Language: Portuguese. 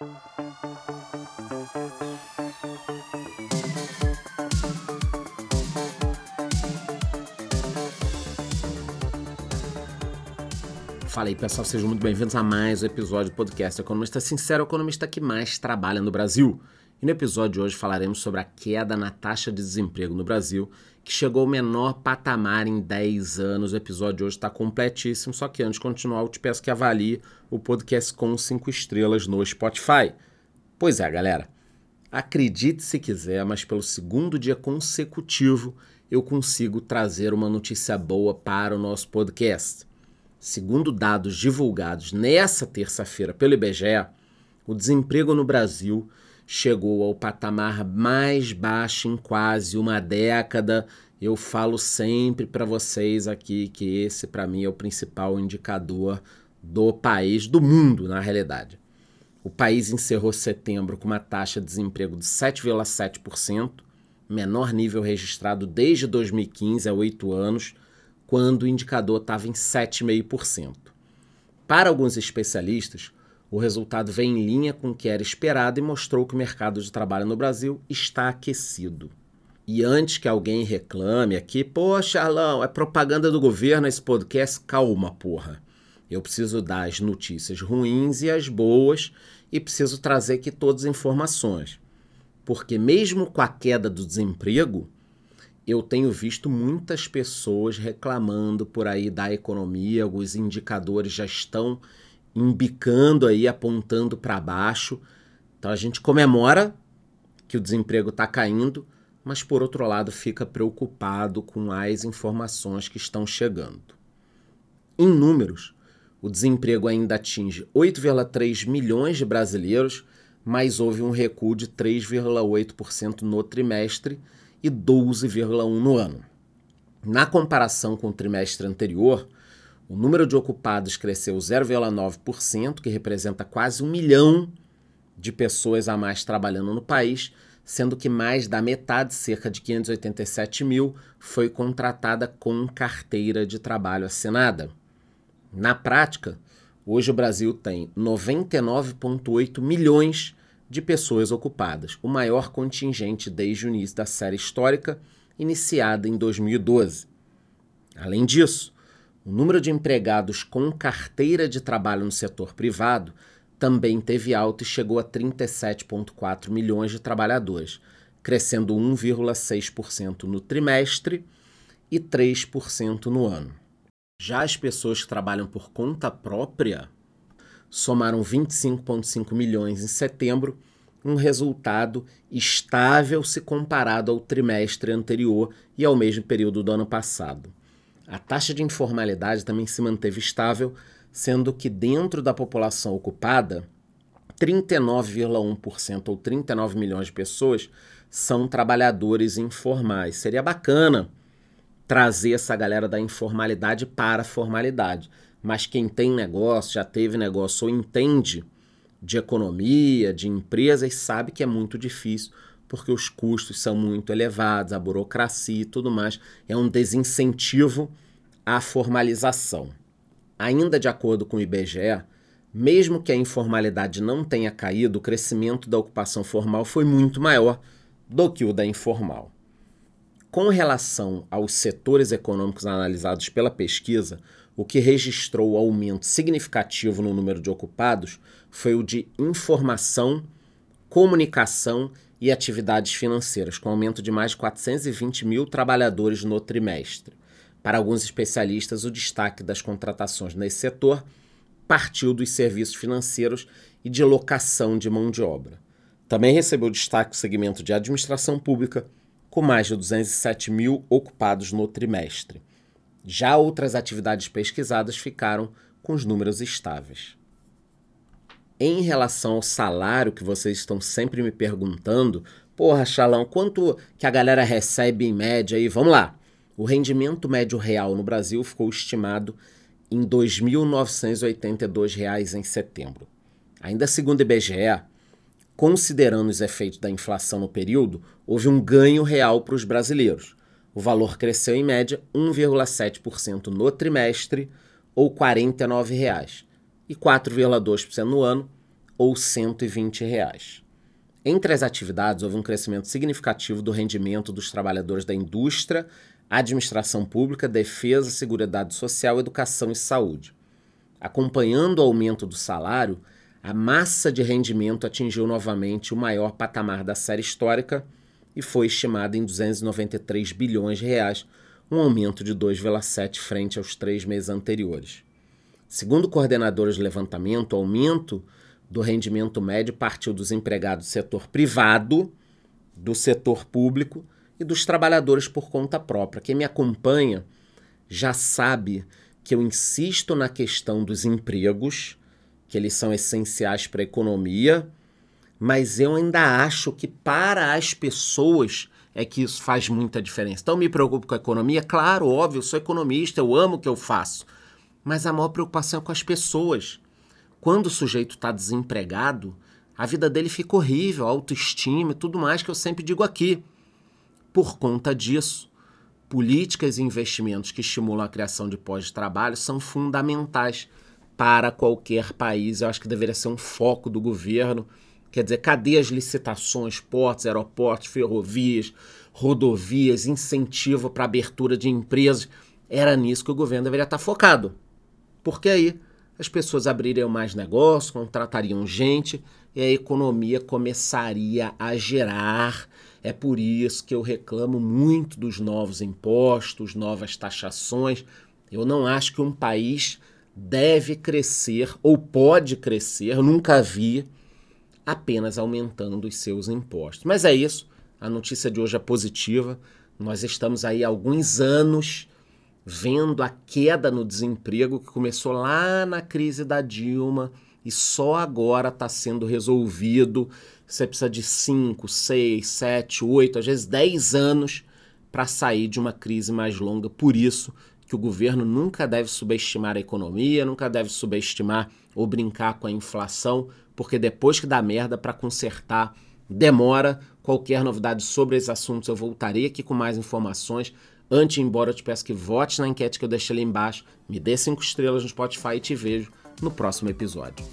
Fala aí pessoal, sejam muito bem-vindos a mais um episódio do podcast Economista Sincero, o economista que mais trabalha no Brasil. E no episódio de hoje falaremos sobre a queda na taxa de desemprego no Brasil, que chegou ao menor patamar em 10 anos. O episódio de hoje está completíssimo, só que antes de continuar, eu te peço que avalie o podcast com 5 estrelas no Spotify. Pois é, galera. Acredite se quiser, mas pelo segundo dia consecutivo eu consigo trazer uma notícia boa para o nosso podcast. Segundo dados divulgados nessa terça-feira pelo IBGE, o desemprego no Brasil chegou ao patamar mais baixo em quase uma década. Eu falo sempre para vocês aqui que esse, para mim, é o principal indicador do país, do mundo, na realidade. O país encerrou setembro com uma taxa de desemprego de 7,7%, menor nível registrado desde 2015, há oito anos quando o indicador estava em 7,5%. Para alguns especialistas, o resultado vem em linha com o que era esperado e mostrou que o mercado de trabalho no Brasil está aquecido. E antes que alguém reclame aqui, pô, Charlão, é propaganda do governo esse podcast, calma, porra. Eu preciso dar as notícias ruins e as boas e preciso trazer aqui todas as informações. Porque mesmo com a queda do desemprego, eu tenho visto muitas pessoas reclamando por aí da economia, os indicadores já estão embicando aí, apontando para baixo. Então a gente comemora que o desemprego está caindo, mas por outro lado fica preocupado com as informações que estão chegando. Em números, o desemprego ainda atinge 8,3 milhões de brasileiros, mas houve um recuo de 3,8% no trimestre e 12,1% no ano. Na comparação com o trimestre anterior, o número de ocupados cresceu 0,9%, que representa quase um milhão de pessoas a mais trabalhando no país, sendo que mais da metade, cerca de 587 mil, foi contratada com carteira de trabalho assinada. Na prática, hoje o Brasil tem 99,8 milhões de pessoas ocupadas, o maior contingente desde o início da série histórica, iniciada em 2012. Além disso, o número de empregados com carteira de trabalho no setor privado também teve alta e chegou a 37,4 milhões de trabalhadores, crescendo 1,6% no trimestre e 3% no ano. Já as pessoas que trabalham por conta própria somaram 25,5 milhões em setembro, um resultado estável se comparado ao trimestre anterior e ao mesmo período do ano passado. A taxa de informalidade também se manteve estável, sendo que dentro da população ocupada, 39,1% ou 39 milhões de pessoas são trabalhadores informais. Seria bacana trazer essa galera da informalidade para a formalidade mas quem tem negócio, já teve negócio ou entende de economia, de empresas, sabe que é muito difícil porque os custos são muito elevados, a burocracia e tudo mais é um desincentivo à formalização. Ainda de acordo com o IBGE, mesmo que a informalidade não tenha caído, o crescimento da ocupação formal foi muito maior do que o da informal. Com relação aos setores econômicos analisados pela pesquisa, o que registrou aumento significativo no número de ocupados foi o de informação, comunicação e atividades financeiras, com aumento de mais de 420 mil trabalhadores no trimestre. Para alguns especialistas, o destaque das contratações nesse setor partiu dos serviços financeiros e de locação de mão de obra. Também recebeu destaque o segmento de administração pública, com mais de 207 mil ocupados no trimestre. Já outras atividades pesquisadas ficaram com os números estáveis. Em relação ao salário que vocês estão sempre me perguntando, porra, Chalão, quanto que a galera recebe em média aí? Vamos lá. O rendimento médio real no Brasil ficou estimado em R$ 2.982 em setembro. Ainda segundo o IBGE, considerando os efeitos da inflação no período, houve um ganho real para os brasileiros, o valor cresceu em média 1,7% no trimestre, ou R$ 49,00, e 4,2% no ano, ou 120 reais. Entre as atividades, houve um crescimento significativo do rendimento dos trabalhadores da indústria, administração pública, defesa, seguridade social, educação e saúde. Acompanhando o aumento do salário, a massa de rendimento atingiu novamente o maior patamar da série histórica e foi estimada em 293 bilhões de reais, um aumento de 2,7 frente aos três meses anteriores. Segundo coordenadores de levantamento, o aumento do rendimento médio partiu dos empregados do setor privado, do setor público e dos trabalhadores por conta própria. Quem me acompanha já sabe que eu insisto na questão dos empregos, que eles são essenciais para a economia, mas eu ainda acho que para as pessoas é que isso faz muita diferença. Então, me preocupo com a economia? Claro, óbvio, sou economista, eu amo o que eu faço. Mas a maior preocupação é com as pessoas. Quando o sujeito está desempregado, a vida dele fica horrível, autoestima e tudo mais que eu sempre digo aqui. Por conta disso, políticas e investimentos que estimulam a criação de pós-trabalho são fundamentais para qualquer país. Eu acho que deveria ser um foco do governo Quer dizer, cadê as licitações, portos, aeroportos, ferrovias, rodovias, incentivo para abertura de empresas? Era nisso que o governo deveria estar focado. Porque aí as pessoas abririam mais negócios, contratariam gente e a economia começaria a gerar. É por isso que eu reclamo muito dos novos impostos, novas taxações. Eu não acho que um país deve crescer ou pode crescer, eu nunca vi apenas aumentando os seus impostos. Mas é isso, a notícia de hoje é positiva. Nós estamos aí há alguns anos vendo a queda no desemprego que começou lá na crise da Dilma e só agora está sendo resolvido. Você precisa de 5, 6, 7, 8, às vezes 10 anos para sair de uma crise mais longa. Por isso que o governo nunca deve subestimar a economia, nunca deve subestimar ou brincar com a inflação, porque depois que dá merda para consertar, demora. Qualquer novidade sobre esses assuntos eu voltarei aqui com mais informações. Antes de embora, eu te peço que vote na enquete que eu deixei ali embaixo, me dê cinco estrelas no Spotify e te vejo no próximo episódio.